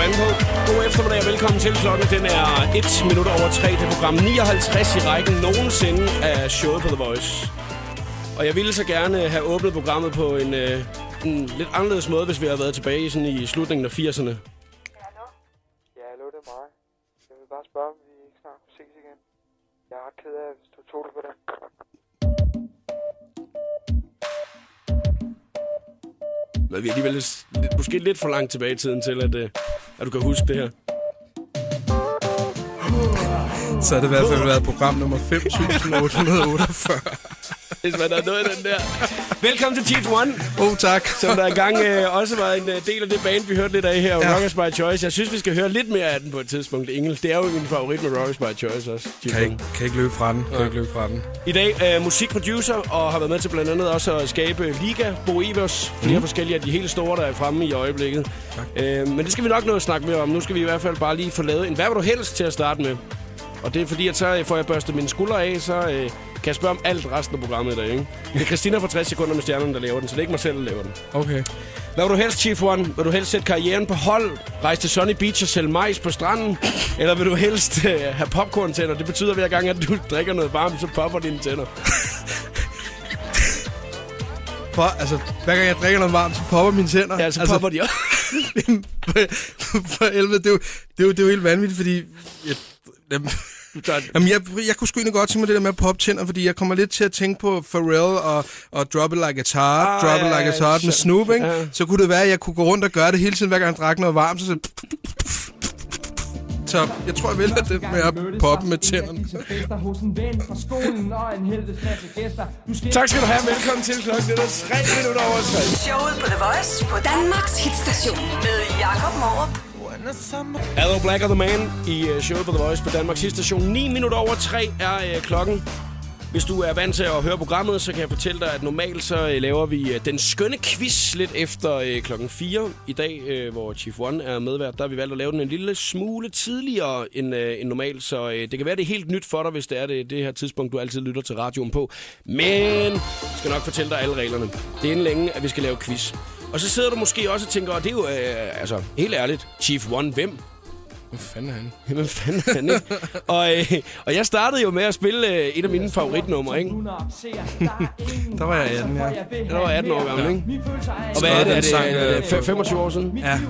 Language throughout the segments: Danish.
banden på. God eftermiddag og velkommen til klokken. Den er 1 minut over 3. Det er program 59 i rækken nogensinde af showet på The Voice. Og jeg ville så gerne have åbnet programmet på en, øh, en lidt anderledes måde, hvis vi havde været tilbage i, sådan i slutningen af 80'erne. Ja, hallo, det er mig. Jeg vil bare spørge, om vi ikke snart ses igen. Jeg er ret ked af, hvis du tog det på den Men vi er alligevel lidt, måske lidt for langt tilbage i tiden til, at, øh, at du kan huske det her. Så har det i hvert fald været program nummer 5848. Hvis man har nået den der. Velkommen til Chief One, Oh, tak. som der engang øh, også var en øh, del af det band, vi hørte lidt af her, ja. Ja. Rockers by Choice. Jeg synes, vi skal høre lidt mere af den på et tidspunkt. Engel, det er jo min favorit med Rockers by Choice også. Chief Kan ikke, kan ikke løbe fra den. Kan ikke løbe fra den. I dag øh, musikproducer og har været med til blandt andet også at skabe Liga, Bo Evers, flere mm. forskellige af de helt store, der er fremme i øjeblikket. Øh, men det skal vi nok nå at snakke mere om. Nu skal vi i hvert fald bare lige få lavet en Hvad vil du helst til at starte med? Og det er fordi, at så får jeg børstet mine skuldre af, så øh, kan jeg spørge om alt resten af programmet i dag. Ikke? Det er Christina fra 60 sekunder med stjernerne, der laver den, så det er ikke mig selv, der laver den. Okay. Hvad vil du helst, Chief One? Vil du helst sætte karrieren på hold, rejse til Sunny Beach og sælge majs på stranden? Eller vil du helst øh, have popcorn-tænder? Det betyder hver gang, at du drikker noget varmt, så popper dine tænder. For, altså, hver gang jeg drikker noget varmt, så popper mine tænder. Ja, så altså, popper de op. for, helvede, det er, jo, det, er jo, det er jo helt vanvittigt, fordi... Jeg, jeg, Jamen, jeg, jeg kunne sgu egentlig godt tænke mig det der med at poppe tænder, fordi jeg kommer lidt til at tænke på Pharrell og, og Drop It Like It's Hot, Ah, Drop It ja, Like It's ja, Hot med Snoop, ikke? ja. Så kunne det være, at jeg kunne gå rundt og gøre det hele tiden, hver gang jeg drak noget varmt, så så... Så jeg tror, jeg vælger det med at poppe med tænderne. hos en ven fra skolen og en helvedes masse gæster. Du skal Tak skal du have. Velkommen til klokken. Det er 3 minutter over 3. Showet på The Voice på Danmarks hitstation med Jakob Morup. Hello Black og The Man i øh, showet på The Voice på Danmarks station. 9 minutter over 3 er øh, klokken. Hvis du er vant til at høre programmet, så kan jeg fortælle dig, at normalt så øh, laver vi øh, den skønne quiz lidt efter klokken 4. I dag, hvor Chief One er medvært, der har vi valgt at lave den en lille smule tidligere end, uh, end normalt. Så det kan være, det er helt nyt for dig, hvis det er det, det her tidspunkt, du altid lytter til radioen på. Men jeg skal nok fortælle dig alle reglerne. Det er inden længe, at vi skal lave quiz. Og så sidder du måske også og tænker, og det er jo, øh, altså, helt ærligt, Chief One, hvem? Hvad fanden er han? Hvem fanden er han, ikke? og, øh, og jeg startede jo med at spille øh, et af mine favoritnumre, ikke? Der var jeg 18, ja. Der var jeg 18 år gammel, ikke? Og hvad er det? Er det, sang, er det øh, fe- 25 år siden? Ja.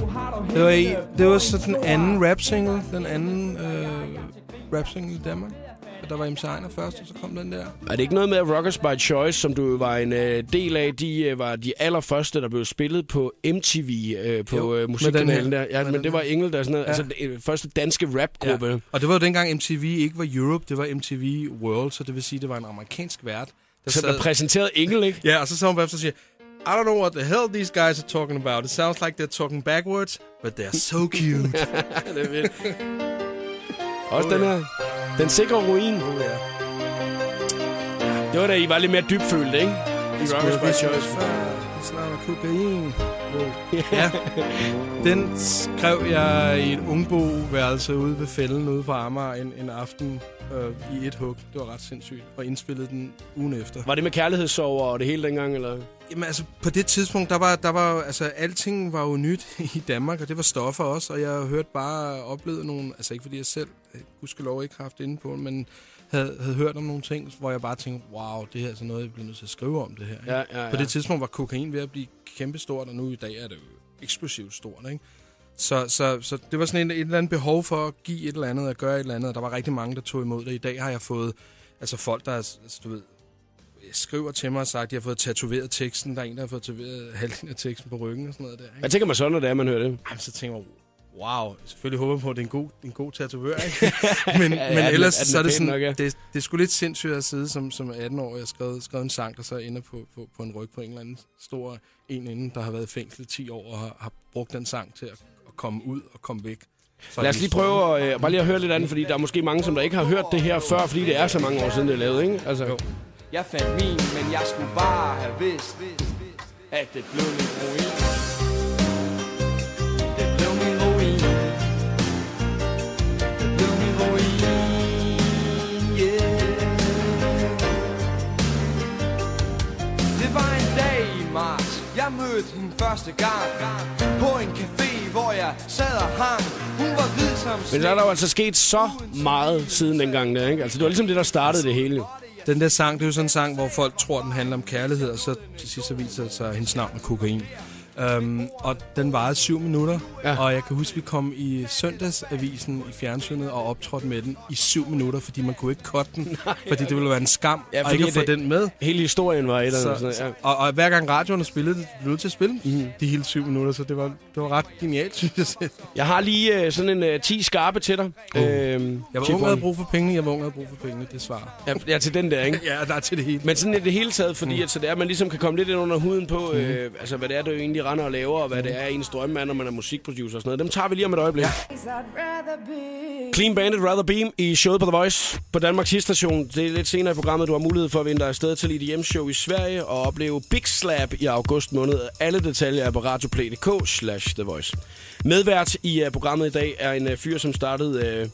Det var, i, det var så den anden rap single, den anden øh, rap single i Danmark. Der var MC Ejner først, og så kom den der. Er det ikke noget med at Rockers by Choice, som du var en øh, del af, de øh, var de allerførste, der blev spillet på MTV øh, på Jo, øh, musikkanalen der? Ja, Med men den det var. Engel, der sådan noget, Ja. altså den første danske rapgruppe. Ja. Og det var jo dengang MTV ikke var Europe, det var MTV World, så det vil sige, det var en amerikansk vært. Der Så der præsenterede Engel, ikke? ja, og så sad hun bagefter og siger, I don't know what the hell these guys are talking about. It sounds like they're talking backwards, but they're so cute. det er vildt. Også Oh, den her. Den sikre ruin. oh, ja. Det var da I var lidt mere dybfølt, ikke? I Rockers by Choice. Det snakker kokain. Ja, den skrev jeg i et ungboværelse ude ved fælden ude på Amager en, en aften øh, i et hug. Det var ret sindssygt. Og indspillede den ugen efter. Var det med kærlighedssover og det hele dengang, eller? Jamen altså, på det tidspunkt, der var, der var altså, alting var jo nyt i Danmark, og det var stoffer også, og jeg har hørt bare oplevet nogle, altså ikke fordi jeg selv, gudskelov ikke haft inde på, men havde, havde hørt om nogle ting, hvor jeg bare tænkte, wow, det her er sådan noget, jeg bliver nødt til at skrive om det her. ikke? Ja, ja, ja. På det tidspunkt var kokain ved at blive kæmpestort, og nu i dag er det jo eksplosivt stort, ikke? Så, så, så det var sådan et, et eller andet behov for at give et eller andet, at gøre et eller andet, og der var rigtig mange, der tog imod det. I dag har jeg fået, altså folk, der er, altså, du ved, skriver til mig og sagt, at de har fået tatoveret teksten. Der er en, der har fået tatoveret halvdelen af teksten på ryggen og sådan noget der. Ikke? Hvad tænker man så, når det er, man hører det? Jamen, så tænker jeg, wow, selvfølgelig håber jeg på, at det er en god, en god tatovør, ikke? men, Ja, men er- ellers er den så er det sådan, nok, ja. det, det er sgu lidt sindssygt at sidde som, som 18-årig og skrevet, skrevet en sang, der så ender på, på, på en ryg på en eller anden stor en inden, der har været i fængsel i 10 år og har, har brugt den sang til at, at komme ud og komme væk. Så Lad os lige prøve at, øh, bare lige at høre lidt andet, fordi der er måske mange, som der ikke har hørt det her før, fordi det er så mange år siden, det er lavet, ikke? Altså, jo. Jeg fandt min, men jeg skulle bare have vidst, at det blev min ruin. Mødte hende første gang På en café, hvor jeg sad og hang Hun var hvid som Men der er der jo altså sket så meget siden dengang der, ikke? Altså, det var ligesom det, der startede det hele. Den der sang, det er jo sådan en sang, hvor folk tror, den handler om kærlighed, og så til sidst så viser det sig, at hendes navn er kokain. Um, og den varede syv minutter, Ja. og jeg kan huske, vi kom i søndagsavisen i fjernsynet og optrådte med den i syv minutter, fordi man kunne ikke cutte den, fordi det ville være en skam Ja, at ikke at få den med. Hele historien var et eller Så, andet. Sådan, så, ja. og, og hver gang radioerne spillede blev nødt til at spille mm. de hele syv minutter, så det var, det var ret genialt, synes jeg selv. Jeg har lige øh, sådan en øh, 10 skarpe til dig. Uh. Øhm, Jeg var ung og havde brug for penge, jeg var ung og havde brug for penge, det svar. Ja, ja, til den der, ikke? Ja, der er til det hele. Men sådan i det hele taget, fordi mm. at, så det er, at man ligesom kan komme lidt ind under huden på, øh, altså, hvad det er, du egentlig render og laver, og hvad det er, ens drømme er, når man er musikproducer og sådan noget. Dem tager vi lige om et øjeblik. Ja. Clean Bandit Rather Beam i showet på The Voice på Danmarks Station. Det er lidt senere i programmet, du har mulighed for at vinde dig afsted til et show i Sverige og opleve Big Slap i august måned. Alle detaljer er på radioplay.dk slash The Voice. Medvært i uh, programmet i dag er en uh, fyr, som startede... Uh,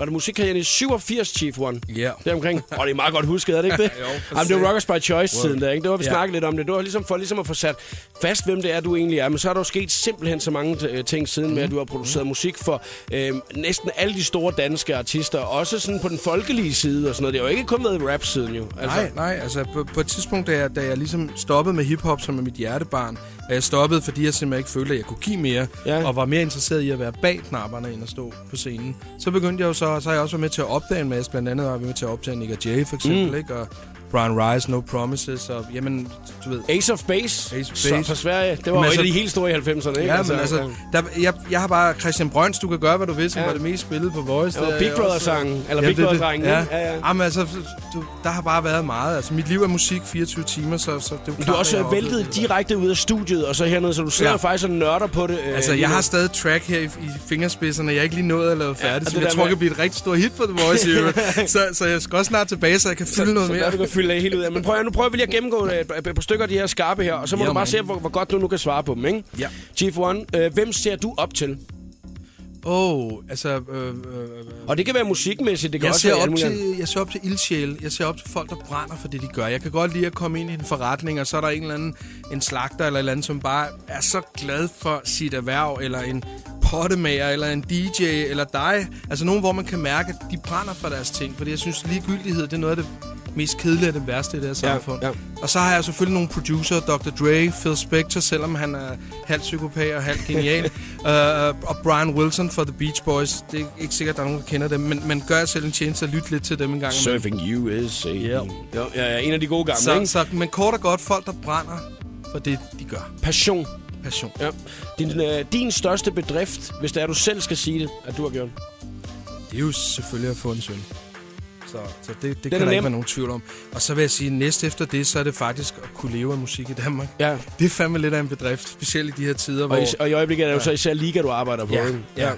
var det musikkarrieren i 87, Chief One? Ja. Deromkring. Og det er meget godt husket, er det ikke det? Jo, Jamen, det var Rockers by Choice-tiden der, ikke? Det var, vi Ja. snakkede lidt om det. Det var ligesom for ligesom at få sat fast, hvem det er, du egentlig er. Men så er der jo sket simpelthen så mange øh, ting siden Mhm. med, at du har produceret musik for øh, næsten alle de store danske artister. Også sådan på den folkelige side og sådan noget. Det har jo ikke kun været i rap-siden jo. Altså, Nej, nej, altså på, på et tidspunkt, da jeg, da jeg ligesom stoppede med hiphop, som er mit hjertebarn, og jeg stoppede, fordi jeg simpelthen ikke følte, at jeg kunne give mere, Ja. og var mere interesseret i at være bag knapperne, end at stå på scenen. Så begyndte jeg jo så, så har jeg også været med til at opdage en masse, blandt andet har jeg været med til at opdage Nick og Jay for eksempel, mm. ikke? og Brian Rice, No Promises, og jamen, du ved... Ace of Base, Ace of Så Base. fra Sverige. Det var jo et altså- af de helt store i 90'erne, ikke? Ja, men altså, der, jeg, jeg har bare Christian Brøns, du kan gøre, hvad du vil, som Ja. ja. var det mest spillede på Voice. Det var Der er Big Brother-sangen, eller Ja, Big er. Brother-drengen. Ja. ja, ja. Jamen altså, du, der har bare været meget. Altså, mit liv er musik 24 timer, så, så det er jo Du klart, er også væltet direkte ud af studiet, og så hernede, så du sidder ja. Ja. faktisk og nørder på det. øh, Altså, jeg har stadig track her i, i fingerspidserne. Jeg er ikke lige nået at lave færdigt, ja, så det jeg tror, det kan blive et rigtig stort hit på The Voice. så, så jeg skal også snart tilbage, så jeg kan fylde noget mere. Fylde af helt ud af. Men prøv at, nu prøver vi lige at gennemgå øh, et, par stykker af de her skarpe her, og så må Ja, du bare man. se, hvor, hvor godt du nu kan svare på dem, ikke? Ja. Chief One, øh, hvem ser du op til? Åh, oh, altså... Øh, øh, Og det kan være musikmæssigt, det kan jeg også ser, være op til, jeg ser op til ildsjæle. Jeg ser op til folk, der brænder for det, de gør. Jeg kan godt lide at komme ind i en forretning, og så er der en eller anden en slagter eller et eller andet, som bare er så glad for sit erhverv, eller en pottemager, eller en DJ, eller dig. Altså nogen, hvor man kan mærke, at de brænder for deres ting. Fordi jeg synes, ligegyldighed, det er noget af det mest kedelige og det værste i det her samfund. ja. Og så har jeg selvfølgelig nogle producer, Dr. Dre, Phil Spector, selvom han er halvt psykopat og halvt genial, uh, og Brian Wilson for The Beach Boys. Det er ikke sikkert, at der er nogen, der kender dem, men, men gør jeg selv en tjeneste at lytte lidt til dem en gang. imellem. Surfing USA. Ja. Jo, ja, ja, en af de gode gamle, Så, ikke? så, men kort og godt, folk, der brænder for det, de gør. Passion. Passion. Ja. Din, øh, din største bedrift, hvis det er, du selv skal sige det, at du har gjort. Det er jo selvfølgelig at få en søn. Så, så det, det kan der nem. ikke være nogen tvivl om. Og så vil jeg sige, at næst efter det, så er det faktisk at kunne leve af musik i Danmark. Ja. Det er fandme lidt af en bedrift, specielt i de her tider, hvor... Og i, og i øjeblikket er det jo så især Liga, du arbejder på, Ja, ikke? ja.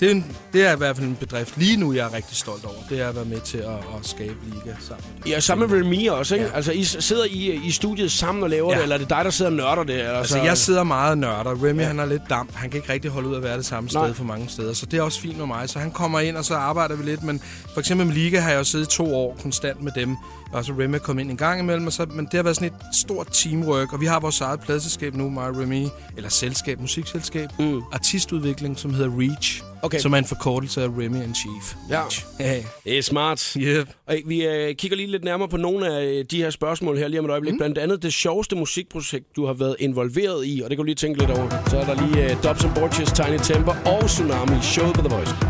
Det er, en, det er i hvert fald en bedrift lige nu, jeg er rigtig stolt over. Det er at være med til at, at skabe liga sammen. Ja, sammen med Remy også, ikke? Ja. Altså, I sidder I i studiet sammen og laver ja. Det, eller er det dig, der sidder og nørder det? Eller Altså, så... jeg sidder meget og nørder. Remy, ja. han er lidt damp. Han kan ikke rigtig holde ud at være det samme sted Nej. for mange steder. Så det er også fint med mig. Så han kommer ind, og så arbejder vi lidt. Men for eksempel med Liga har jeg jo siddet to år konstant med dem. Og så Remy kom ind en gang imellem. Og så, men det har været sådan et stort teamwork. Og vi har vores eget pladselskab nu, mig Remy. Eller selskab, musikselskab. Mm. Artistudvikling, som hedder Reach. Okay. Som er en forkortelse af Remy and Chief. Ja. Ja. Det er smart. Yep. Og vi øh, kigger lige lidt nærmere på nogle af øh, de her spørgsmål her lige om et øjeblik. Mm. Blandt andet det sjoveste musikprojekt, du har været involveret i, og det kan du lige tænke lidt over. Så er der lige øh, Dobson Borges, Tiny Temper og Tsunami i showet på The Voice.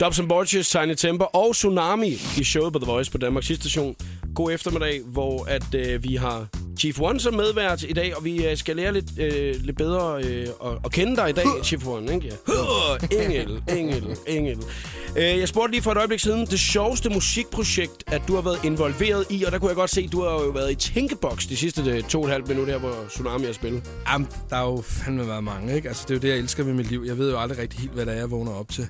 Dobson Borges, Tiny Temper og Tsunami i showet på The Voice på Danmarks station. God eftermiddag, hvor at øh, vi har Chief One som medvært i dag, og vi øh, skal lære lidt, øh, lidt bedre øh, at, at kende dig i dag, Chief One. Ikke? Huh, engel, engel, engel. Øh, jeg spurgte lige for et øjeblik siden, det sjoveste musikprojekt, at du har været involveret i, og der kunne jeg godt se, at du har jo været i Tænkeboks de sidste øh, to og et halvt minutter her, hvor Tsunami har spillet. Jamen, der er jo fandme været mange, ikke? Altså, det er jo det, jeg elsker ved mit liv. Jeg ved jo aldrig rigtig helt, hvad det er, jeg vågner op til.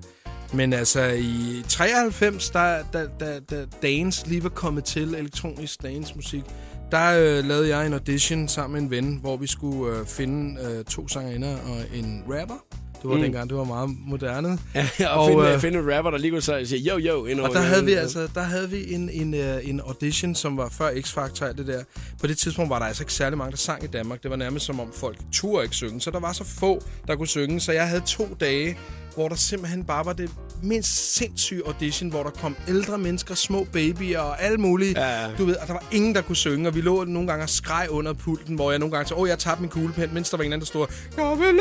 Men altså, i 93, der, da, da, da dance lige var kommet til, elektronisk dance musik, der øh, lavede jeg en audition sammen med en ven, hvor vi skulle øh, finde øh, to sangerinder og en rapper Det var mm. dengang, det var meget moderne. Ja, og, Og, finde, øh, finde en rapper, der lige kunne sige, yo, yo. Ind Og der havde vi altså der havde vi en, en, øh, en audition, som var før X-Factor det der. På det tidspunkt var der altså ikke særlig mange, der sang i Danmark. Det var nærmest som om folk turde ikke synge. Så der var så få, der kunne synge. Så jeg havde to dage, hvor der simpelthen bare var det mindst sindssyge audition, hvor der kom ældre mennesker, små babyer og alle mulige. Ja, ja. Du ved, og der var ingen, der kunne synge. Og vi lå nogle gange og skreg under pulten, hvor jeg nogle gange sagde, åh, jeg tabte min kuglepen, mens der var en anden, der stod, jeg vil brænde.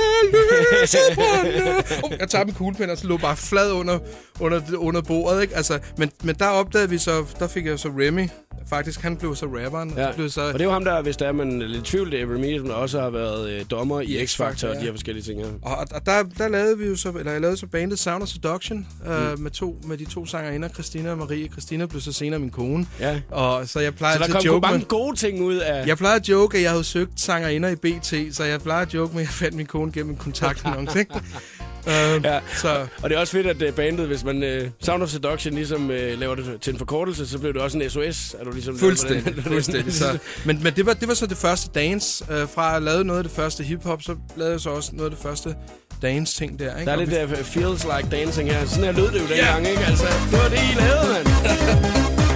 Oh, jeg tabte min kuglepen, og så lå bare flad under, under, under bordet, ikke? Altså, men, men der opdagede vi så, der fik jeg så Remy. Faktisk, han blev så rapperen. Ja. Ja. Blev så, Og det er jo ham der, hvis der er man lidt tvivl, det er Remy, som også har været øh, dommer i I X-Factor og X-Factor, de ja. her forskellige ting her. Og, og der, der lavede vi jo så, eller jeg lavede så bandet Sound of Seduction øh, Mm. med, to, med de to sangerinder, Christina og Marie. Christina blev så senere min kone. Ja. Og så jeg plejer Så der kom joke joke mange med, gode ting ud af... jeg plejer at joke, at jeg havde søgt sangerinder i BT, så jeg plejer at joke med, at jeg fandt min kone gennem en kontaktannonce. øh, Ja. Så Og det er også fedt, at uh, bandet, hvis man uh, Sound of Seduction ligesom uh, laver det til en forkortelse, så blev det også en SOS. Er du ligesom Fuldstændig, fuldstændig. Så, men men det, var, det var så det første dance. Øh, fra at lavet noget af det første hiphop, så lavede jeg så også noget af det første dance-ting der. Ikke? Der er lidt uh, feels like dancing her. Sådan her lød det jo dengang, ikke? Altså, det var det, I lavede, mand.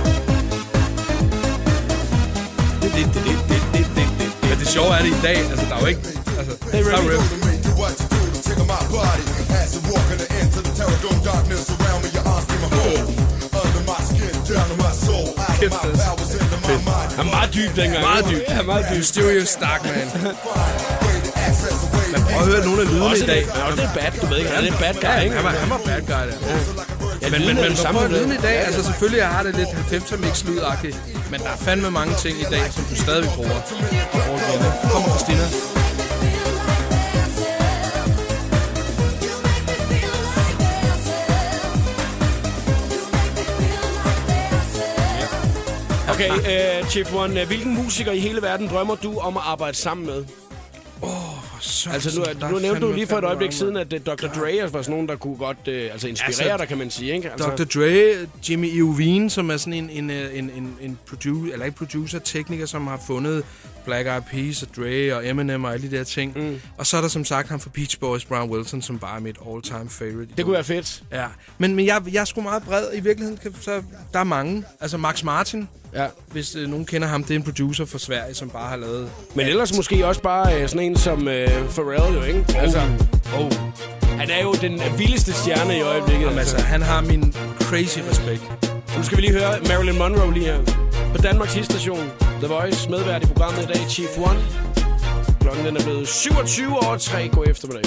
Men det sjove er det i dag. Altså, der er jo ikke... Altså, Det er der er Remy. rap. Kæft, det er Han er meget dyb dengang. Meget dyb. Ja, meget dyb. Mysterious Dark Man. Men prøv at høre nogle af lydene i dag. det, også det er bad, du ved ikke. Han er lidt bad guy, Ja, ikke? han var, han var bad guy, der. Ja, Men, men, er men at samme. lyden i dag. Altså, selvfølgelig jeg har det lidt 90'er mix lydagtigt. Men der er fandme mange ting i dag, som du stadig bruger. Kom, Christina. Okay, uh, Chief One, uh, hvilken musiker i hele verden drømmer du om at arbejde sammen med? Altså, nu, Der er nu nævnte du lige for et øjeblik siden, at uh, Dr. Dre var sådan nogen, der kunne godt uh, altså inspirere Altså, dig, kan man sige, ikke? Altså, Dr. Dre, Jimmy Iovine, som er sådan en, en, øh, en, en, en producer, eller ikke producer, tekniker, som har fundet Black Eyed Peas og Dre og Eminem og alle de der ting. Mm. Og så er der som sagt ham fra Beach Boys, Brown Wilson, som bare er mit all-time favorite. Det kunne være fedt. Ja, men, men jeg, jeg er sgu meget bred. I virkeligheden, kan, så der er mange. Altså Max Martin, Ja. hvis øh, nogen kender ham, det er en producer fra Sverige, som bare har lavet... Men ellers måske også bare uh, sådan en som uh, Pharrell, jo, ikke? Altså, Oh, han er jo den vildeste stjerne i øjeblikket. jamen, altså, han har min crazy respekt. Nu skal vi lige høre Marilyn Monroe lige her. På Danmarks station. The Voice, medvært i programmet i dag, Chief One. Klokken den er blevet 27 over 3. God eftermiddag.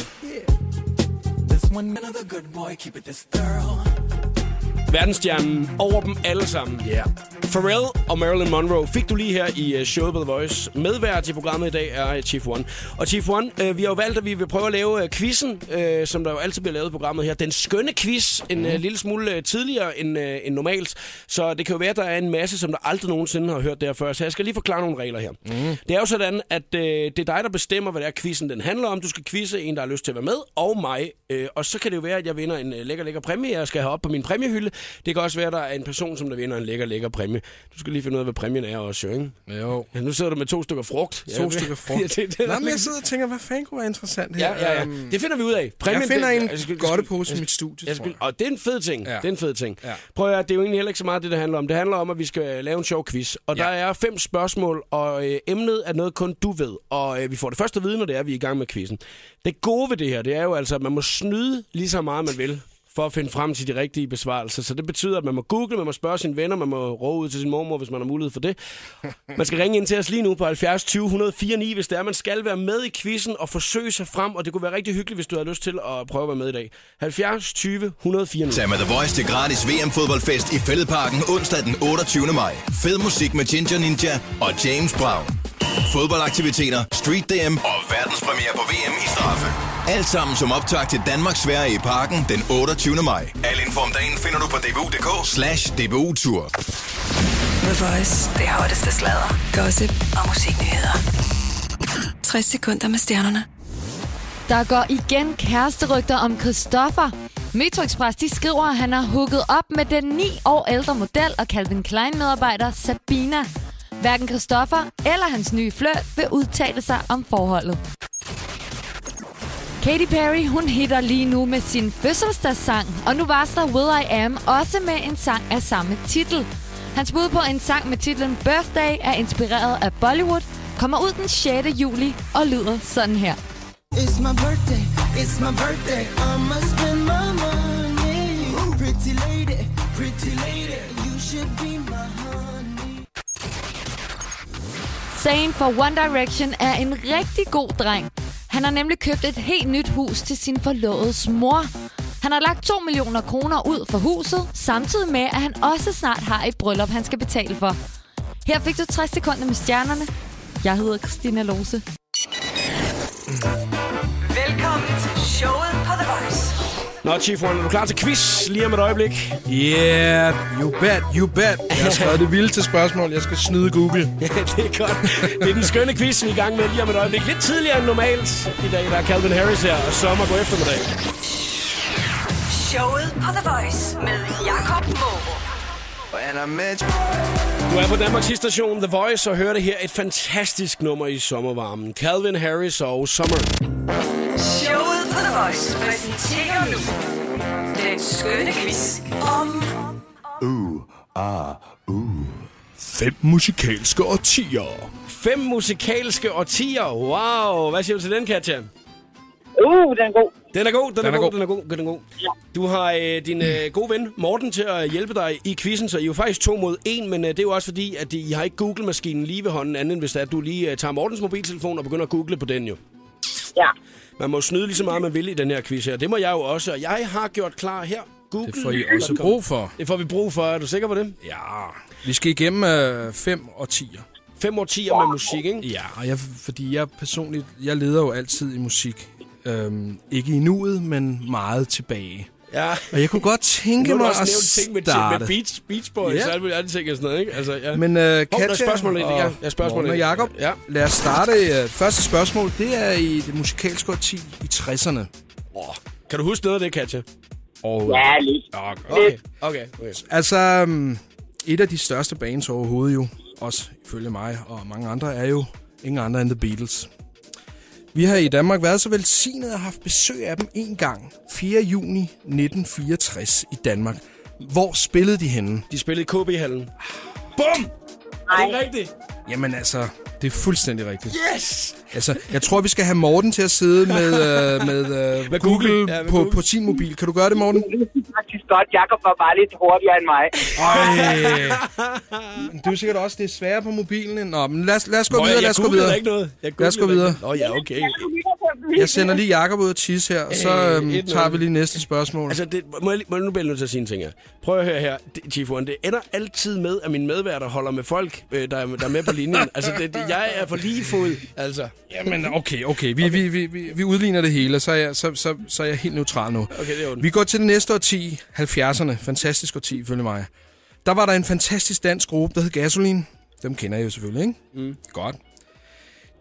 Verdensstjernen over dem alle sammen. Yeah. Pharrell og Marilyn Monroe fik du lige her i øh, showet på The Voice. Medvært i programmet i dag er øh, Chief One. Og Chief One, øh, vi har jo valgt, at vi vil prøve at lave øh, quizzen, øh, som der jo altid bliver lavet i programmet her. Den skønne quiz, en øh, lille smule øh, tidligere end, øh, end normalt. Så det kan jo være, at der er en masse, som der aldrig nogensinde har hørt der før. Så jeg skal lige forklare nogle regler her. Mm. Det er jo sådan, at øh, det er dig, der bestemmer, hvad det er, quizzen den handler om. Du skal quizze en, der har lyst til at være med, og mig. Øh, og så kan det jo være, at jeg vinder en øh, lækker, lækker præmie, jeg skal have op på min præmiehylde. Det kan også være, at der er en person, som der vinder en lækker, lækker præmie. Du skal lige finde ud af, hvad præmien er også, jo, ikke? Jo. Ja, nu sidder du med to stykker frugt. To stykker frugt. ja, det, det, Nå, men jeg sidder og tænker, hvad fanden kunne være interessant her? ja, ja, ja. Øhm, Det finder vi ud af. Præmien, jeg finder det, en jeg skal- godtepose jeg i mit studie, jeg skal, og det er en fed ting. Ja. Det er en fed ting. Ja. Prøv at høre, det er jo egentlig heller ikke så meget det, det handler om. Det handler om, at vi skal lave en sjov quiz. Og Ja. der er fem spørgsmål, og øh, emnet er noget, kun du ved. Og øh, vi får det første at vide, når det er, at vi er i gang med quizzen. Det gode ved det her, det er jo altså, at man må snyde lige så meget, man vil for at finde frem til de rigtige besvarelser. Så det betyder, at man må google, man må spørge sine venner, man må råbe ud til sin mormor, hvis man har mulighed for det. Man skal ringe ind til os lige nu på 70 20 104 9, hvis det er, man skal være med i quizzen og forsøge sig frem. Og det kunne være rigtig hyggeligt, hvis du har lyst til at prøve at være med i dag. 70 20 104 9. Tag med The Voice til gratis VM-fodboldfest i Fælledparken onsdag den 28. maj. Fed musik med Ginger Ninja og James Brown. Fodboldaktiviteter, street DM og verdenspremiere på VM i straffe. Alt sammen som optag til Danmark Sverige i parken den 28. maj. Al info om dagen finder du på dbu.dk slash dbu-tur. The Voice. Det hotteste sladder, gossip og musiknyheder. 60 sekunder med stjernerne. Der går igen kæresterygter om Christoffer. Metro Express de skriver, at han har hooket op med den 9 år ældre model og Calvin Klein-medarbejder Sabina. Hverken Christoffer eller hans nye fløjt vil udtale sig om forholdet. Katy Perry, hun hitter lige nu med sin fødselsdagssang, og nu varsler Will I Am også med en sang af samme titel. Hans bud på en sang med titlen Birthday er inspireret af Bollywood, kommer ud den 6. juli og lyder sådan her. It's my birthday, it's my birthday. I'ma spend my money. Pretty lady, pretty lady, you should be my honey. Zayn fra One Direction er en rigtig god dreng. Han har nemlig købt et helt nyt hus til sin forlovedes mor. Han har lagt 2 millioner kroner ud for huset, samtidig med, at han også snart har et bryllup, han skal betale for. Her fik du 60 sekunder med stjernerne. Jeg hedder Christina Lose. Mm. Nå, Chief One, er du klar til quiz lige om et øjeblik? Yeah, you bet, you bet. Jeg har skrevet det vildt til spørgsmål. Jeg skal snyde Google. Ja, det er godt. Det er den skønne quiz, vi er i gang med lige om et øjeblik. Lidt tidligere end normalt. I dag der er Calvin Harris her, og sommer går eftermiddag. Showet på The Voice med Jakob Morup. Du er på Danmarks station The Voice og hører det her et fantastisk nummer i sommervarmen. Calvin Harris og Summer. Showet The Voice præsenterer nu den skønne quiz om Fem musikalske årtier. Fem musikalske årtier. Wow. Hvad siger du til den, Katja? Uh, den er god. Den er god, den, Den er, er god, god. den er god, den er god. Du har øh, din øh, gode ven Morten til at hjælpe dig i quizzen, så I er jo faktisk to mod en, men øh, det er jo også fordi, at I har ikke Google-maskinen lige ved hånden, anden end hvis det er, at du lige øh, tager Mortens mobiltelefon og begynder at google på den jo. Ja. Man må snyde lige så meget, man vil i den her quiz her. Det må jeg jo også, og jeg har gjort klar her. Google. Det får I også brug for. Det får vi brug for. Er du sikker på det? Ja, vi skal igennem øh, fem årtier. Fem årtier med musik, ikke? Ja, og jeg, fordi jeg personligt, jeg leder jo altid i musik. Øhm, ikke i nuet, men meget tilbage. Ja. Og jeg kunne godt tænke mig også at nævnt ting med, starte. med Beach, Beach Boys Ja. og alle mulige andre ting og sådan noget, ikke? Altså, ja. Men uh, Katja spørgsmål ind, og, ja. Ja, spørgsmål Morten og ind. Jacob, Ja. lad os starte. Uh, første spørgsmål, det er i det musikalske årti i 60'erne. Oh, kan du huske noget af det, Katja? Og, Ja, lidt. Okay, okay. okay. Altså, um, et af de største bands overhovedet jo, også ifølge mig og mange andre, er jo ingen andre end The Beatles. Vi har i Danmark været så velsignet og haft besøg af dem en gang, 4. juni 1964 i Danmark. Hvor spillede de henne? De spillede i KB-hallen. Bum! Er det rigtigt? Jamen altså, det er fuldstændig rigtigt. Yes! Altså, jeg tror, vi skal have Morten til at sidde med, øh, med, øh, Med Google, Google. Ja, med på, Google. på sin mobil. Kan du gøre det, Morten? Det er faktisk godt. Jakob var bare lidt hurtigere end mig. Men det er jo sikkert også, det er sværere på mobilen. end- Nå, men lad os, lad os gå Nå, videre, jeg, lad jeg os gå videre. ikke noget. Jeg Lad os gå videre. Nå ja, okay. Jeg sender lige Jakob ud og tisse her, og så øhm, et tager vi lige næste spørgsmål. Altså, det, må, jeg, må jeg nu blive nødt til at sige en ting her. Prøv at høre her, One. Det ender altid med, at mine medværter holder med folk, øh, der, er, der er med på linjen. altså, det, det, jeg er på lige fod, altså. Jamen, okay, okay. Vi, vi, vi, vi, vi udligner det hele, så er, jeg, så, så, så er jeg helt neutral nu. Okay, det er. Vi går til det næste årti, 70'erne. Fantastisk årti, følge mig. Der var der en fantastisk dansk gruppe, der hed Gasoline. Dem kender jeg jo selvfølgelig, ikke? Mm. Godt.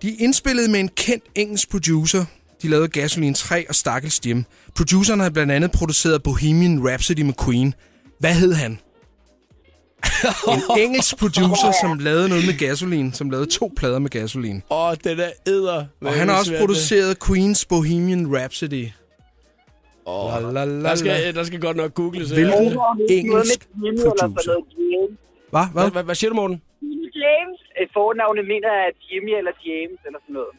De indspillede med en kendt engelsk producer. De lavede Gasoline 3 og Stakkels Jim. Produceren har blandt andet produceret Bohemian Rhapsody med Queen. Hvad hed han? en engelsk producer, som lavede noget med Gasoline. Som lavede to plader med Gasoline. Åh, den er æder. Og han har også produceret Queens Bohemian Rhapsody. Oh, La, la, la, der, skal, der skal godt nok googles. Hvilken engelsk producer? Hvad? Hvad, Hvad? hvad, siger du, Morten? James. Et fornavne mener jeg, at Jimmy eller James eller sådan noget.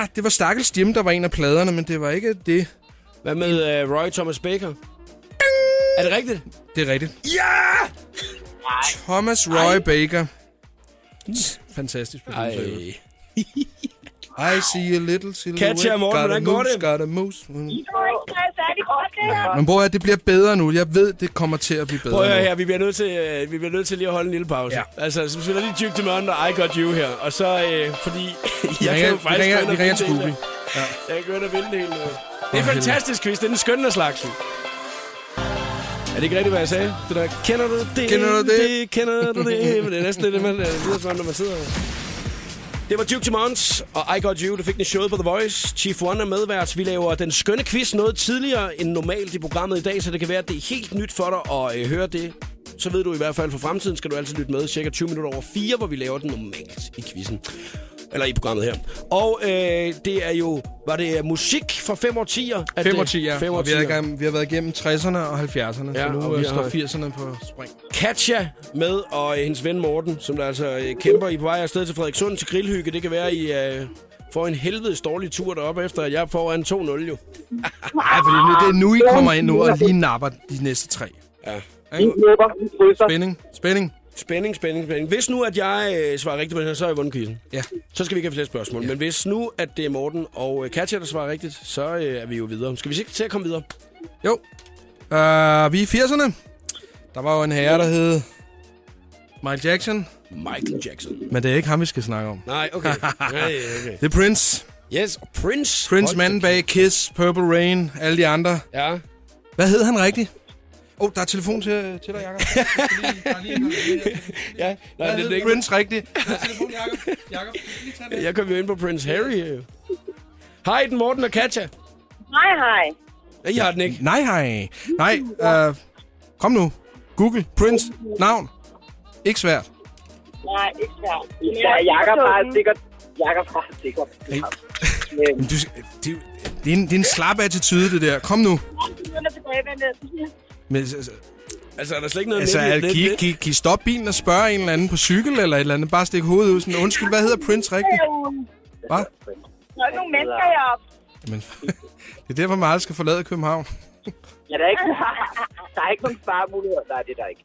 Ah, det var Stakkels Jim, der var en af pladerne, men det var ikke det. Hvad med uh, Roy Thomas Baker? Er det rigtigt? Det er rigtigt. Ja! Thomas Roy Baker. Fantastisk producer. Ej. I see a little silhouette. Katja og Morten, hvordan går det? Got a moose. Mm. Det er særlig godt, det her. Men bror, det bliver bedre nu. Jeg ved, det kommer til at blive bedre Prøv at her, vi bliver nødt til, uh, vi bliver nødt til lige at holde en lille pause. Ja. Altså, så spiller lige Duke Dumont og I Got You her. Og så, uh, fordi jeg kan ringer, vi faktisk ringer, vi ringer til det Google. hele. Jeg kan gå ind og vinde det hele nu. Det er fantastisk quiz, det er den skønne slagsen. Er det ikke rigtigt, hvad jeg sagde? Det der, kender du det? Kender du det? Kender du det? Men det er næsten det, man øh, lyder sådan, når man sidder det var Duke Dumont og I Got You, der fik den i showet på The Voice. Chief One er medvært. Vi laver den skønne quiz noget tidligere end normalt i programmet i dag, så det kan være, at det er helt nyt for dig at øh, høre det. Så ved du i hvert fald for fremtiden, skal du altid lytte med cirka 20 minutter over 4, hvor vi laver den normalt i quizzen. Eller i programmet her. Og øh, det er jo... Var det musik fra fem årtier? at Fem årtier. Fem og vi har, årtier. igennem, vi har været igennem 60'erne og 70'erne, Ja, så nu og øh, vi står har- 80'erne på spring. Katja med, og øh, hendes ven Morten, som der altså øh, kæmper i på vej afsted til Frederikssund til grillhygge. Det kan være, I øh, får en helvedes dårlig tur deroppe, efter at jeg er foran 2-0 jo. Ja, fordi nu, det er nu, I kommer ind nu og lige napper de næste tre. Ja. Vi krydser. Spænding, spænding. Spænding, spænding, spænding. Hvis nu, at jeg øh, svarer rigtigt på den her, så har jeg vundet quizzen. Ja. Så skal vi ikke have flere spørgsmål. Ja. Men hvis nu, at det er Morten og øh, Katja, der svarer rigtigt, så øh, er vi jo videre. Skal vi ikke til at komme videre? Jo. Uh, vi er i 80'erne. Der var jo en herre, der hed Michael Jackson. Michael Jackson. Men det er ikke ham, vi skal snakke om. Nej, okay. Nej, okay. Det er Prince. Yes, Prince. Prince, manden bag Kiss, Purple Rain, alle de andre. Ja. Hvad hed han rigtigt? Åh, oh, der er telefon til, til dig, Jacob. ja. Nej, det, det, ikke. Prince rigtigt? Der er telefon, Jacob. Jacob, lige tage den. Jeg kom jo ind på Prince Harry. øh. Hej, den Morten og Katja. Hej, hej. Ja, Jeg har den ikke. Nej, hej. Nej, uh, kom nu. Google. Prince. Navn. Ikke svært. Nej, ikke svært. Ja, Jakob har sikkert... Jakob har sikkert. Hey. Du, det, det, er en, det er en slap attitude, det der. Kom nu. Er tilbage, vent Men, altså, Altså, er der slet ikke noget altså, lidt- kan, lidt- I, lidt- kan, kan I stoppe bilen og spørge en eller anden på cykel eller et eller andet? Bare stikke hovedet ud. Sådan, undskyld, hvad hedder Prince rigtigt? Hvad? Der er nogen mennesker heroppe. Jamen, det er derfor, man aldrig skal forlade København. Ja, der er ikke, der er ikke nogen sparemuligheder. Nej, det er der ikke.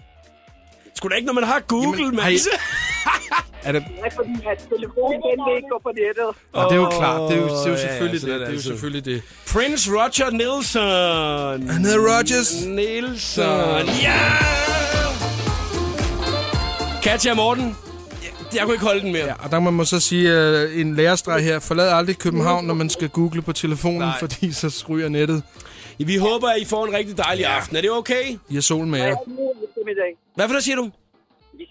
Sgu da ikke, når man har Google, Jamen, mand. har I- Er det, er fordi, at telefonen den vil ikke gå på nettet. og det er jo klart. Det er jo, det er jo ja, selvfølgelig er det. det Det er jo selvfølgelig det. Prince Roger Nilsson. Han hedder Rogers. Nilsson. Ja! Katja Morten. Jeg, jeg kunne ikke holde den mere. Ja, og der må man så sige uh, en lærestreg her. Forlad aldrig København, når man skal google på telefonen, Nej. fordi så ryger nettet. Vi håber, at I får en rigtig dejlig Ja. aften. Er det okay? I har sol med jer. Hvad for det siger du?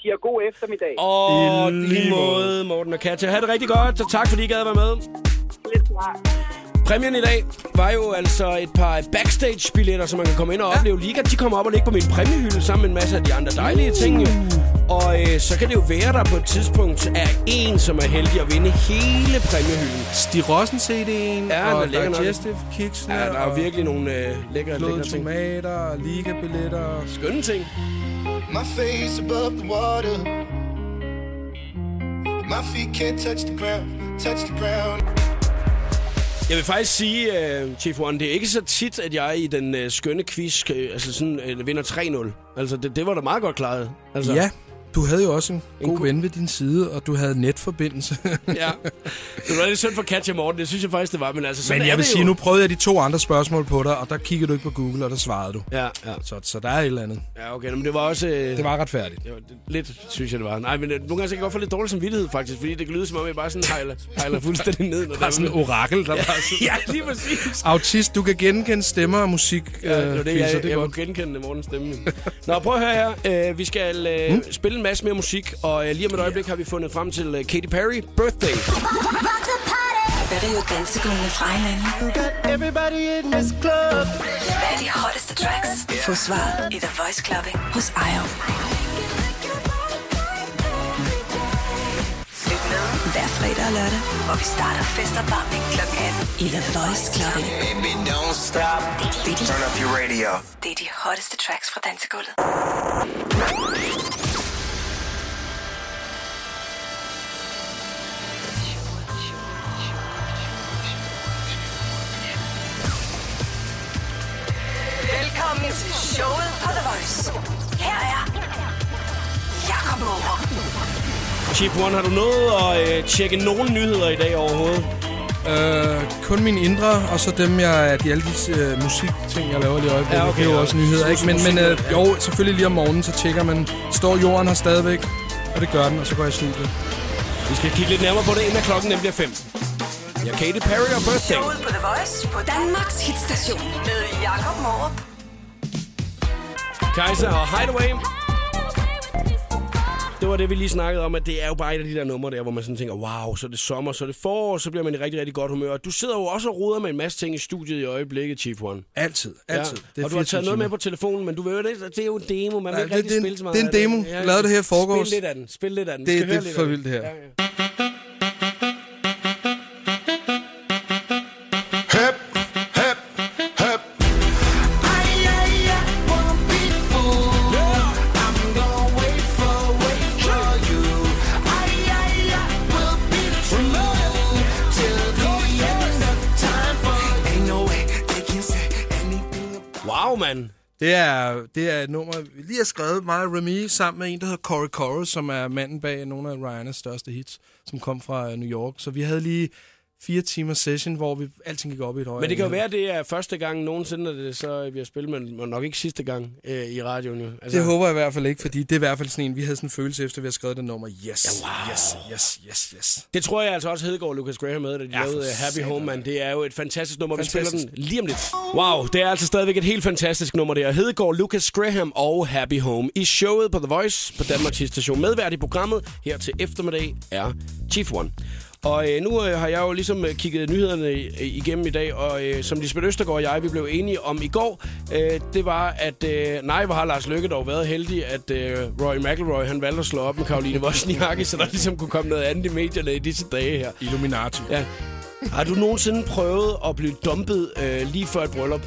Siger god eftermiddag. Og I lige måde, Morten og Katja. Ha' det rigtig godt, og tak fordi I gad at være med. Lidt klar. Præmien i dag var jo altså et par backstage-billetter, så man kan komme ind og opleve Liga. De kommer op og ligger på min præmiehylde sammen med en masse af de andre dejlige ting. jo. Og øh, så kan det jo være, der på et tidspunkt er en, som er heldig at vinde hele præmiehylden. Stig Rossen CD'en, Ja, er og. Digestive Kicksene, Ja, der er virkelig nogle øh, lækre, lækre ting. tomater, ligabilletter. Skønne ting. My face above the water. My feet can't touch the ground, touch the ground. Jeg vil faktisk sige, uh, Chief One, det er ikke så tit, at jeg i den uh, skønne quiz uh, altså sådan, uh, vinder 3-0. Altså, det, det var da meget godt klaret. Altså, Ja, du havde jo også en, En god ven ved din side, og du havde netforbindelse. ja. Det var lidt synd for Katja Morten, det synes jeg faktisk, det var. Men, altså, Men jeg vil det sige, jo. nu prøvede jeg de to andre spørgsmål på dig, og der kiggede du ikke på Google, og der svarede du. Ja, ja. Så, så der er et eller andet. Ja, okay, men det var også... Uh, Det var retfærdigt. det var, det, lidt, synes jeg, det var. Nej, men uh, nogle gange så kan jeg godt få lidt dårlig samvittighed, faktisk. Fordi det kan lyde som om, jeg bare sådan hejler, hejler fuldstændig ned. Når Der er sådan en orakel, der bare sådan... Ja, lige præcis. Autist, du kan genkende stemmer og musik. Ja, det var det, quizzer, jeg, det jeg må godt. genkende Mortens stemme. Nå, prøv at høre her. Uh, vi skal uh, mm? spille en masse mere musik, og uh, lige om et øjeblik har vi fundet frem til uh, Katy Perry Birthday. Hvad er jo dansegulvene fra. Hvad er de hotteste tracks? Få svaret i The Voice Clubbing hos Io. Lyt med hver fredag og lørdag, hvor vi starter festopvarmning kl. 18 i The Voice Clubbing. Baby, don't stop. Det er de, Turn up your radio. det er de hotteste tracks fra dansegulvet. Velkommen til showet på The Voice. Her er Jakob Morup. Chief One, har du nået at tjekke nogle nyheder i dag overhovedet? Øh, kun min indre, og så dem, jeg, de alle de øh, musikting, jeg laver lige i øjeblikket. Ja, okay, det er jo ja. også nyheder, ikke? Men, men øh, jo, selvfølgelig lige om morgenen, så tjekker man, står jorden her stadigvæk, og det gør den, og så går jeg i studiet. Vi skal kigge lidt nærmere på det, inden klokken nemlig er 5. Ja, Katy Perry og Birthday. Showet på The Voice på Danmarks hitstation med Jakob Morup. Kaiser og Hideaway. Det var det, vi lige snakkede om, at det er jo bare et af de der numre der, hvor man sådan tænker, wow, så er det sommer, så er det forår, så bliver man i rigtig, rigtig godt humør. Du sidder jo også og roder med en masse ting i studiet i øjeblikket, Chief One. Altid, altid. Ja. Og du har taget noget med på telefonen, men du ved jo, det, det er jo en demo, man vil ikke det- rigtig det er en- spille så meget. det er en demo. Lavede det her i forgårs. Spil lidt af den, spil lidt af den. Det- det er for vildt, det her. Ja, ja. Det er, det er et nummer, vi lige har skrevet mig og Remy sammen med en, der hedder Corey Corus, som er manden bag nogle af Rihannas største hits, som kom fra øh, New York. Så vi havde lige fire timer session, hvor vi alting gik op i et højere Men det kan jo være, at det er første gang nogensinde, at det så bliver spillet, men nok ikke sidste gang øh, i radioen. Jo. Altså, Det håber jeg i hvert fald ikke, fordi det er i hvert fald sådan en, vi havde sådan en følelse efter, vi har skrevet det nummer. Yes, Ja, wow. yes, yes, yes, yes. Det tror jeg altså også Hedegaard og Lucas Graham med, da de Ja, lavede øh, Happy Home Man. Det er jo et fantastisk nummer. Vi spiller Fantastisk. den lige om lidt. Wow, det er altså stadigvæk et helt fantastisk nummer der. Hedegaard, Lucas Graham og Happy Home. I showet på The Voice på Danmarks station. Medvært i programmet her til eftermiddag er Chief One. Og øh, nu øh, har jeg jo ligesom øh, kigget nyhederne øh, igennem i dag, og øh, som Lisbeth Østergaard og jeg, vi blev enige om i går, øh, det var, at øh, nej, hvor har Lars Løkke dog været heldig, at øh, Roy McIlroy, han valgte at slå op med Karoline Wozniacki, så der ligesom kunne komme noget andet i medierne i disse dage her. Illuminati. Ja. Har du nogensinde prøvet at blive dumpet øh, lige før et bryllup?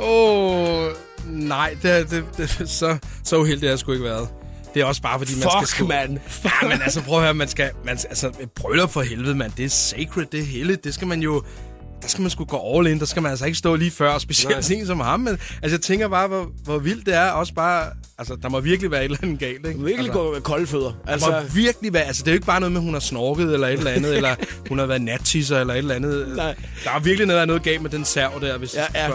Åh, oh, nej, det, det, det, så, så uheldig har jeg sgu ikke været. Det er også bare, fordi man skal... Fuck, mand. Ja, men altså, prøv at høre, man skal... Man, altså, bryllup for helvede, mand. Det er sacred, det er heldigt. Det skal man jo... Der skal man sgu gå all in. Der skal man altså ikke stå lige før, specielt Nej. sådan som ham. Men, altså, jeg tænker bare, hvor, hvor vildt det er. Også bare... Altså, der må virkelig være et eller andet galt, ikke? Virkelig altså, gå med kolde fødder. Altså, Altså, må virkelig være, altså det er jo ikke bare noget med, at hun har snorket eller et eller andet, eller hun har været nattisser eller et eller andet. Nej. Der er virkelig noget, noget galt med den serv der, hvis Ja, ja.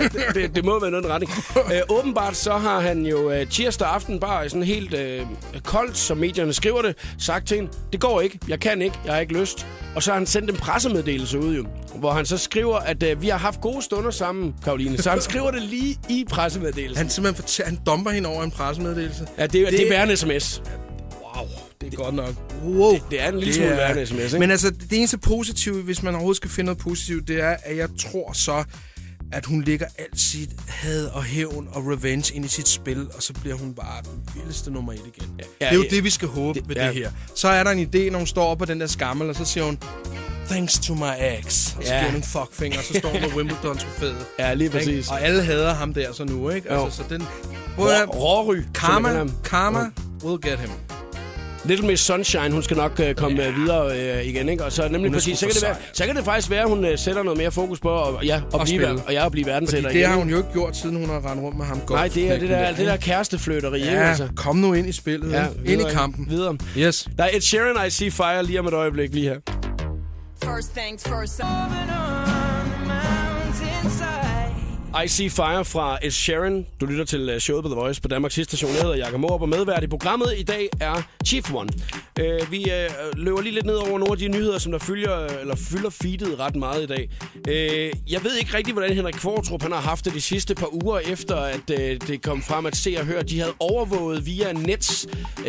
ja det, det, må være noget retning. Øh, åbenbart så har han jo øh, tirsdag aften bare sådan helt øh, koldt, som medierne skriver det, sagt til hende, det går ikke, jeg kan ikke, jeg har ikke lyst. Og så har han sendt en pressemeddelelse ud jo, hvor han så skriver, at øh, vi har haft gode stunder sammen, Karoline. Så han skriver det lige i pressemeddelelsen. Han simpelthen fortæller, han domper hende over en pressemeddelelse. Ja, det, det, det er en sms. Wow, det er godt nok. Wow. Det, det er en lille smule værre en sms, ikke? Men altså, det eneste positive, hvis man overhovedet skal finde noget positivt, det er, at jeg tror så, at hun lægger alt sit had og hævn og revenge ind i sit spil, og så bliver hun bare den vildeste nummer et igen. Ja, det er jo ja. det, vi skal håbe Det- ved ja. det her. Så er der en idé, når hun står op på den der skammel, og så siger hun, thanks to my ex. Og så Ja. giver hun en fuckfinger, og så står hun med Wimbledon-trofæet. Ja, lige Ikke? præcis. Og alle hader ham der så nu, ikke? Jo. Altså, så den... Råry. Karma, karma will get him. Little Miss Sunshine, hun skal nok uh, komme ja. videre uh, igen, ikke? Og så nemlig præcis, så kan, det være, så kan det faktisk være, at hun uh, sætter noget mere fokus på at, ja, at Og blive, og jeg at blive Fordi verdensætter det igen. har hun jo ikke gjort, siden hun har rendt rundt med ham. Nej, det er det der, det der kærestefløteri, ikke? Ja, Altså. kom nu ind i spillet. Ja, Ja, ind i kampen. Videre. Yes. Der er et Sharon I See Fire lige om et øjeblik lige her. First things first. On the. I See Fire fra Ed Sheeran. Du lytter til øh, showet på The Voice på Danmarks station. Jeg hedder Jakob Morup, og medvært i programmet i dag er Chief One. Uh, vi uh, løber lige lidt ned over nogle af de nyheder, som der fylder, eller fylder feedet ret meget i dag. Uh, jeg ved ikke rigtig, hvordan Henrik Kvartrup han har haft det de sidste par uger, efter at uh, det kom frem at se og høre, at de havde overvåget via Nets uh,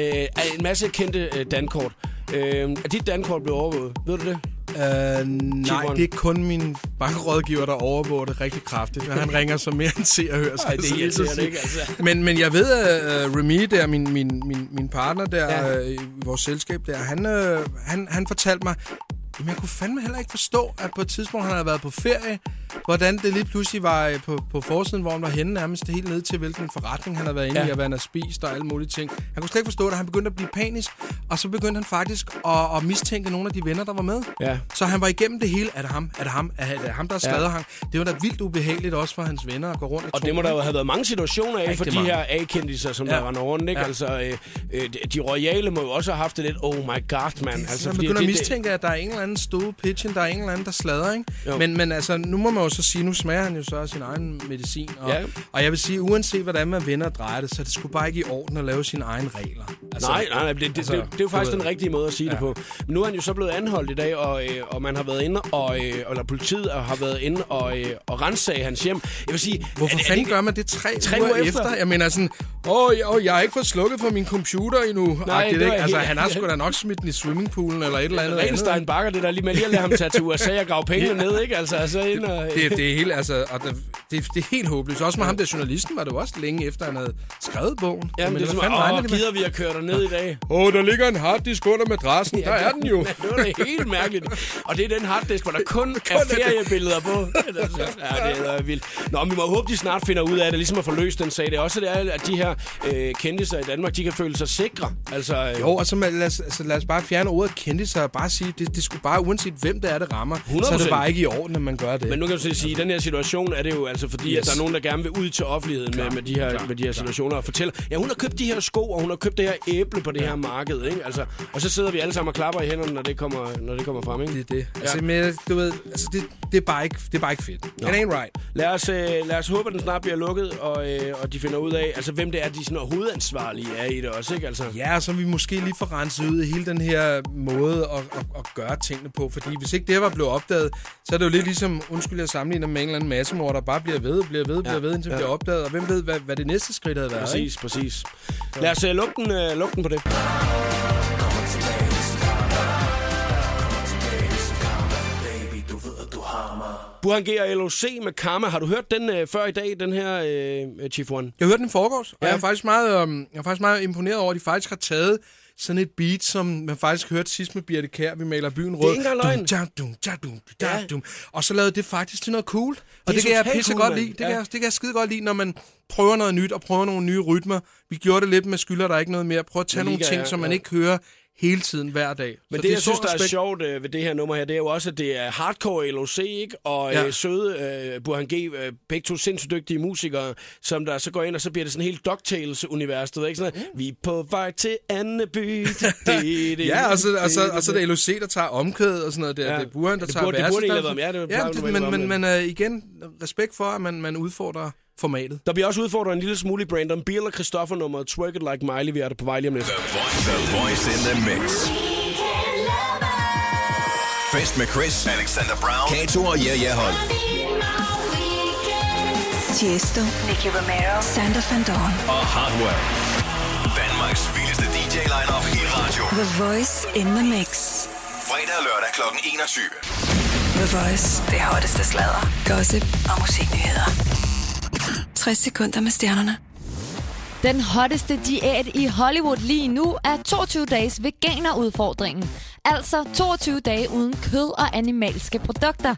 en masse kendte uh, dankort. Uh, er dit dankort blevet overvåget? Ved du det? Uh, nej, det er kun min bankrådgiver, der overvåger det rigtig kraftigt. Han ringer så mere end se og høre. Ej, det er irriterende, ikke, altså? Men, men jeg ved, at uh, Remy, der, min, min, min, min partner der ja. uh, i vores selskab, der, han, uh, han, han fortalte mig, Jamen, jeg kunne fandme heller ikke forstå, at på et tidspunkt, han havde været på ferie, hvordan det lige pludselig var øh, på, på forsiden, hvor han var henne nærmest helt ned til, hvilken forretning han havde været inde Ja. i, og hvad han havde spist og alle mulige ting. Han kunne slet ikke forstå det, han begyndte at blive panisk, og så begyndte han faktisk at, at mistænke nogle af de venner, der var med. Ja. Så han var igennem det hele. Er det ham? Er det ham? Er det ham, der er Ja. ham? Det var da vildt ubehageligt også for hans venner at gå rundt og, Og det må der jo have været mange situationer af for de mange. her A-kendiser, som ja. Der render rundt, ikke? Ja. Altså, øh, øh, de- royale må jo også have haft det lidt, oh my god, man. Altså, Altså, man begynder at det- mistænke, at der er en eller anden stue pitchen, der er en eller anden, der slader, ikke? Jo. Men, men altså, nu må man jo så sige, nu smager han jo så af sin egen medicin. Og, Ja. og jeg vil sige, uanset hvordan man vender og drejer det, så er det sgu bare ikke i orden at lave sine egne regler. Altså, nej, nej, nej, det, det, altså, det, det er jo faktisk den rigtige måde at sige ja. det på. Men nu er han jo så blevet anholdt i dag, og, øh, og man har været inde, og, øh, eller politiet har været inde og, øh, og rensage hans hjem. Jeg vil sige... Hvorfor er, det- er fanden det, gør man det tre, Tre uger, uger efter? efter? Jeg mener sådan, åh, jeg, åh, jeg har ikke fået slukket for min computer endnu. Nej, det var ikke? Altså, han har sgu da nok smidt den i swimmingpoolen eller et eller andet. andet. Renstein Bakker, det der lige med lige at lade ham tage til USA og grave pengene ned, ikke? Altså, så ind og... Det, det er helt, altså, og det, det, det er helt håbløst. Også med ham der journalisten var det jo også længe efter, han havde skrevet bogen. Jamen, det er som, åh, gider vi at køre dig ned i dag? Åh, oh, der ligger en harddisk under madrassen. Der er den jo. det var da helt mærkeligt. Og det er den harddisk, hvor der kun er feriebilleder på. ja, det er vildt. Nå, men vi må håbe, de snart finder ud af det, ligesom at få løst den sag. Det er også det, er, at de her øh, kendiser i Danmark, de kan føle sig sikre. Altså, øh, Jo, og så lad os, altså, lad os bare fjerne ordet kendte sig og bare sige, det, det skulle bare uanset hvem det er, det rammer, så er det 100%. bare ikke i orden, at man gør det. Men nu kan du så sige, at i den her situation er det jo altså fordi, yes. At der er nogen, der gerne vil ud til offentligheden med, med, de her, med de her situationer og fortælle, ja, hun har købt de her sko, og hun har købt det her æble på det her marked, ikke? Altså, og så sidder vi alle sammen og klapper i hænderne, når det kommer, når det kommer frem, ikke? Det er det. Ja. Altså, men, du ved, altså, det, det, er bare ikke, det er bare ikke fedt. It ain't right. Lad os, øh, lad os håbe, at den snart bliver lukket, og, øh, og de finder ud af, altså, hvem det er, de sådan, hovedansvarlige er i det også, ikke? Altså, Ja, så vi måske lige får renset ud i hele den her måde at, at, at gøre tingene på. Fordi hvis ikke det her var blevet opdaget, så er det jo lidt ligesom, undskyld, jeg sammenligner med en eller anden massemord, der bare bliver ved, bliver ved, bliver Ja, ved, indtil det ja. bliver opdaget. Og hvem ved, hvad, hvad det næste skridt havde været, præcis, ikke? præcis. Lad os øh, lukke, den, øh, lukke den på det. Burhan G og LOC med Karma. Har du hørt den øh, før i dag, den her øh, Chief One? Jeg hørte den i forgårs, og Ja. jeg er, faktisk meget, øhm, jeg er faktisk meget imponeret over, at de faktisk har taget sådan et beat, som man faktisk hørte sidst med Birte Kær, vi maler byen rød. ikke engang løgn. Dum, ja, dum, ja, dum, ja, dum. Og så lavede det faktisk til noget cool. Og er det, det kan jeg pisse cool, godt mand. lide. Det, Ja. kan jeg, det kan jeg skide godt lide, når man prøver noget nyt og prøver nogle nye rytmer. Vi gjorde det lidt med skylder, der er ikke noget mere. Prøv at tage Med nogle Liga, ting, ja, som man ja. ikke hører hele tiden hver dag. Men Så det, jeg synes, der er respekt. sjovt øh, ved det her nummer her, det er jo også, at det er hardcore LOC, ikke? Og Ja. øh, søde øh, Burhan G, øh, begge to sindssygt dygtige musikere, som der så går ind, og så bliver det sådan helt DuckTales-univers, du ved ikke? Sådan, noget, vi er på vej til Anneby. Ja, og så, og så, og så er det LOC, der tager omkødet og sådan noget. Det, Ja. det er Buren, der Det tager burde- det burde verset. have været- ja, det ja, det, men, men, men uh, igen, respekt for, at man, man udfordrer formatet. Der bliver også udfordret en lille smule i Brandon Beal og Christoffer nummeret Twerk It Like Miley. Vi er der på vej lige om lidt. The Voice in the Mix. Fest med Chris, Alexander Brown, Kato og Ja Ja Hold. Tiesto, Nicky Romero, Sander Van Dorn. Og Hardware. Danmarks vildeste DJ-lineup i radio. The Voice in the Mix. Fredag og lørdag kl. 21. The Voice. Det hotteste sladder, gossip og musiknyheder. 60 sekunder med stjernerne. Den hotteste diæt i Hollywood lige nu er 22 dages veganerudfordringen. Altså 22 dage uden kød og animalske produkter.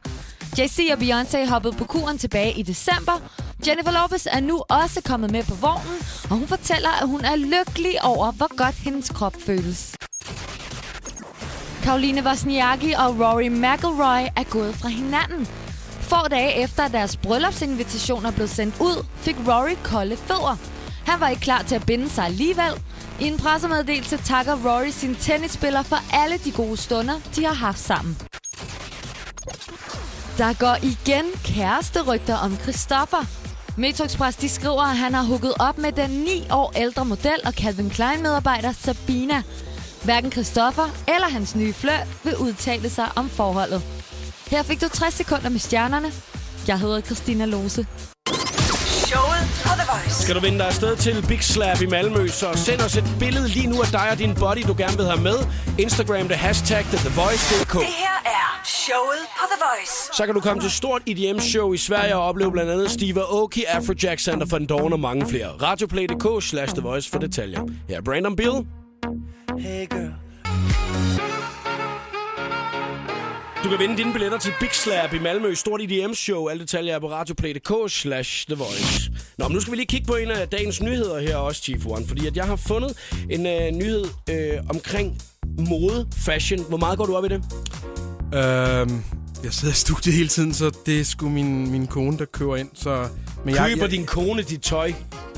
Jay-Z og Beyoncé hoppede på kuren tilbage i december. Jennifer Lopez er nu også kommet med på vognen, og hun fortæller, at hun er lykkelig over, hvor godt hendes krop føles. Karoline Wozniacki og Rory McIlroy er gået fra hinanden. Få dage efter at deres bryllupsinvitationer blev sendt ud, fik Rory kolde fødder. Han var ikke klar til at binde sig alligevel. I en pressemeddelelse takker Rory sin tennisspiller for alle de gode stunder, de har haft sammen. Der går igen kæresterygter om Christoffer. Metro Express de skriver, at han har hugget op med den 9 år ældre model og Calvin Klein-medarbejder Sabina. Hverken Christoffer eller hans nye flørt vil udtale sig om forholdet. Her fik du 60 sekunder med stjernerne. Jeg hedder Christina Lose. Showet på The Voice. Skal du vinde dig afsted til Big Slap i Malmø, så send os et billede lige nu af dig og din body, du gerne vil have med. Instagram det hashtag det TheVoice.dk. Det her er showet på The Voice. Så kan du komme til stort EDM-show i Sverige og opleve blandt andet Steve Aoki, Afrojack, Sander van Dorn og mange flere. Radioplay.dk slash The Voice for detaljer. Her er Brandon Bill. Hey girl. Du kan vinde dine billetter til Big Slap i Malmø. Stort EDM-show. Alle detaljer er på radioplay.dk slash The Voice. Nå, men nu skal vi lige kigge på en af dagens nyheder her også, Chief One. Fordi at jeg har fundet en øh, nyhed øh, omkring mode, fashion. Hvor meget går du op i det? Øhm, jeg sidder i studiet hele tiden, så det er sgu min, min kone, der kører ind. Så, men jeg, Køber jeg, din kone dit tøj?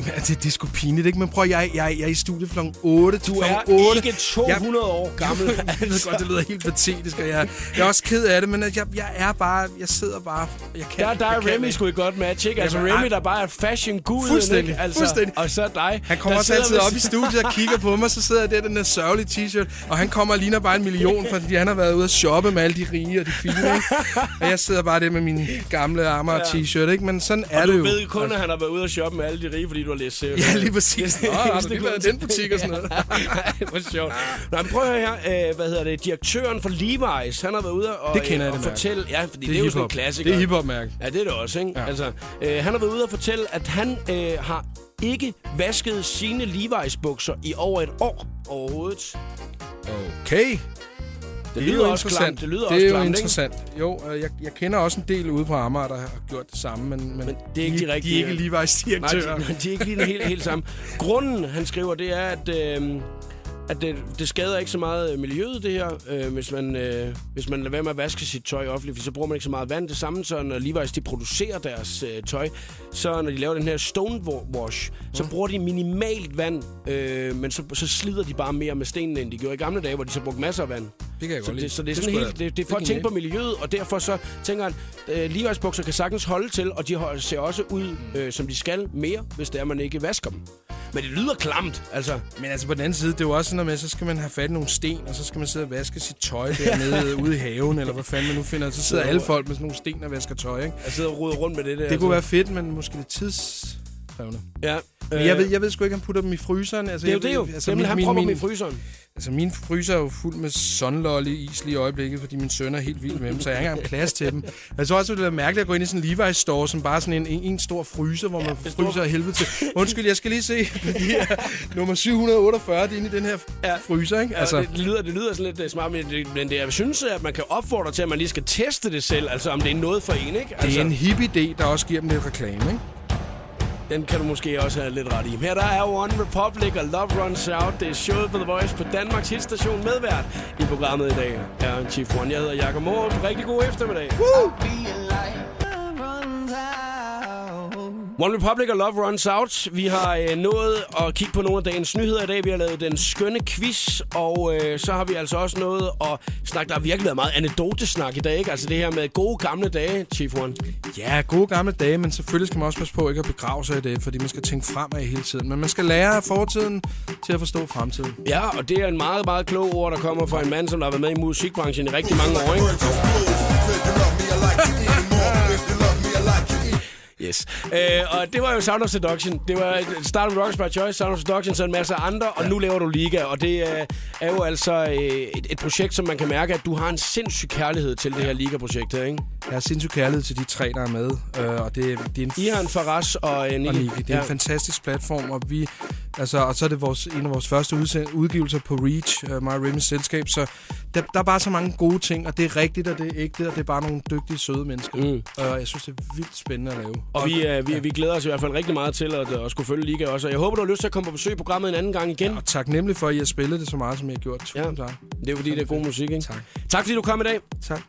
Ja, det, det er sgu pinligt, ikke? Men prøv, jeg, jeg, jeg er i studiet kl. 8 Du er 8. ikke 200 år gammel. jeg ved godt, det lyder helt patetisk, og jeg, jeg er også ked af det, men jeg, jeg er bare, jeg sidder bare, jeg kan Der, der jeg er Remy sgu et godt match, ikke? Altså Remy, der bare er fashion gud Fuldstændig, ikke? Altså, fuldstændig. Og så dig. Han kommer også altid op i studiet og kigger på mig, så sidder jeg der i den der sørgelige t-shirt, og han kommer og ligner bare en million, fordi han har været ude at shoppe med alle de rige og de fine, ikke? Og jeg sidder bare der med min gamle armer Ja. t-shirt, ikke? Men sådan er Og det du jo. Ved kun, at han har været ude at shoppe med alle de rige, fordi du har læst serier. Ja, lige præcis. Nå, har du lige været i den butik og sådan noget? Hvor sjovt. Nå, men prøv at høre her. Øh, hvad hedder det? Direktøren for Levi's, han har været ude og, Det kender jeg, og det fortælle... Ja, fordi det, Det er er jo sådan en hiphop. klassiker. Det er hiphop-mærke. Ja, det er det også, ikke? Ja. Altså, øh, han har været ude og fortælle, at han øh, har ikke vasket sine Levi's bukser i over et år overhovedet. Okay. Det er lyder jo også interessant. klamt. Det lyder det også er jo klamt, ikke? interessant. Jo, øh, jeg, jeg kender også en del ude på Amager, der har gjort det samme, men, men, Men det er ikke de, rigtige. De er ikke Levi's direktører. Nej, de, de er ikke lige helt, helt samme. Grunden, han skriver, det er, at, øh, at det, det skader ikke så meget øh, miljøet, det her, øh, hvis, man, øh, hvis man lader være med at vaske sit tøj offentligt, for så bruger man ikke så meget vand. Det samme, så når Levi's de producerer deres øh, tøj, så når de laver den her stonewash, så bruger de minimalt vand, øh, men så, så slider de bare mere med stenene, end de gjorde i gamle dage, hvor de så brugte masser af vand. Det kan jeg så godt lide. det, så det er Det sådan skulle helt, det, det er det for at tænke på miljøet, og derfor så tænker han, øh, Levi's bukser kan sagtens holde til, og de ser også ud, øh, som de skal mere, hvis det er, man ikke vasker dem. Men det lyder klamt, altså. Men altså på den anden side, det er jo også sådan noget med, så skal man have fat i nogle sten, og så skal man sidde og vaske sit tøj dernede ude i haven, eller hvad fanden man nu finder. Så sidder alle folk med sådan nogle sten og vasker tøj, ikke? Jeg sidder og roder rundt med det der. Det kunne være fedt, men måske lidt tidskrævende. Ja. Men jeg ved, jeg ved sgu ikke, om han putter dem i fryseren. Altså, Det er jo det jo. Jamen, han propper dem i fryseren. Altså, min fryser er jo fuld med sunlolly is lige i øjeblikket, fordi min søn er helt vild med dem, så jeg har ikke engang plads til dem. Jeg tror også, det er mærkeligt at gå ind i sådan en Levi's store, som bare sådan en, en, en stor fryser, hvor man ja, fryser af helvede til. Undskyld, jeg skal lige se. Her, nummer 748, det er inde i den her ja. fryser, ikke? Altså, ja, det, det, lyder, det lyder sådan lidt øh, smart, men det, men det, jeg synes, at man kan opfordre til, at man lige skal teste det selv, altså om det er noget for en, ikke? Det Altså, er en hip idé, der også giver dem lidt reklame, ikke? Den kan du måske også have lidt ret i. Her der er One Republic og Love Runs Out. Det er showet på The Voice på Danmarks hitstation medvært i programmet i dag. Er Chief One. Jeg hedder Jakob Morup. Rigtig god eftermiddag. Woo! One Republic og Love Runs Out. Vi har øh, nået at kigge på nogle af dagens nyheder i dag. Vi har lavet den skønne quiz, og øh, så har vi altså også nået at snakke. Der har virkelig været meget anekdotesnak i dag, ikke? Altså det her med gode gamle dage, Chief One. Ja, gode gamle dage, men selvfølgelig skal man også passe på ikke at begrave sig i det, fordi man skal tænke fremad hele tiden. Men man skal lære af fortiden til at forstå fremtiden. Ja, og det er en meget, meget klog ord, der kommer fra en mand, som har været med i musikbranchen i rigtig mange år, ikke? Yes. Øh, og det var jo Sound of Seduction. Det var Start with Rocks by Choice, Sound of Seduction, så en masse andre, og nu laver du Liga. Og det er, er jo altså øh, et, et projekt, som man kan mærke, at du har en sindssyg kærlighed til det her Liga-projekt her, ikke? Jeg har sindssygt kærlighed til de tre, der er med. Øh, og det, er- det er en Ihan, Faraz og øh, Niki. og Niki. Det er ja. en fantastisk platform, og vi, altså, og så er det vores, en af vores første udgivelser på Reach, uh, My Rimmys selskab, så der, der er bare så mange gode ting, og det er rigtigt, og det er ægte, og det er bare nogle dygtige, søde mennesker. Mm. Og jeg synes, det er vildt spændende at lave. Og vi, øh, vi, vi glæder os i hvert fald rigtig meget til at, at skulle følge Liga også. Og jeg håber, du har lyst til at komme på besøg i programmet en anden gang igen. Og taknemmelig for, at I har spillet det så meget, som I har gjort. Ja. tak. Det er fordi, det er god musik, ikke? Tak. Tak fordi du kom i dag. Tak.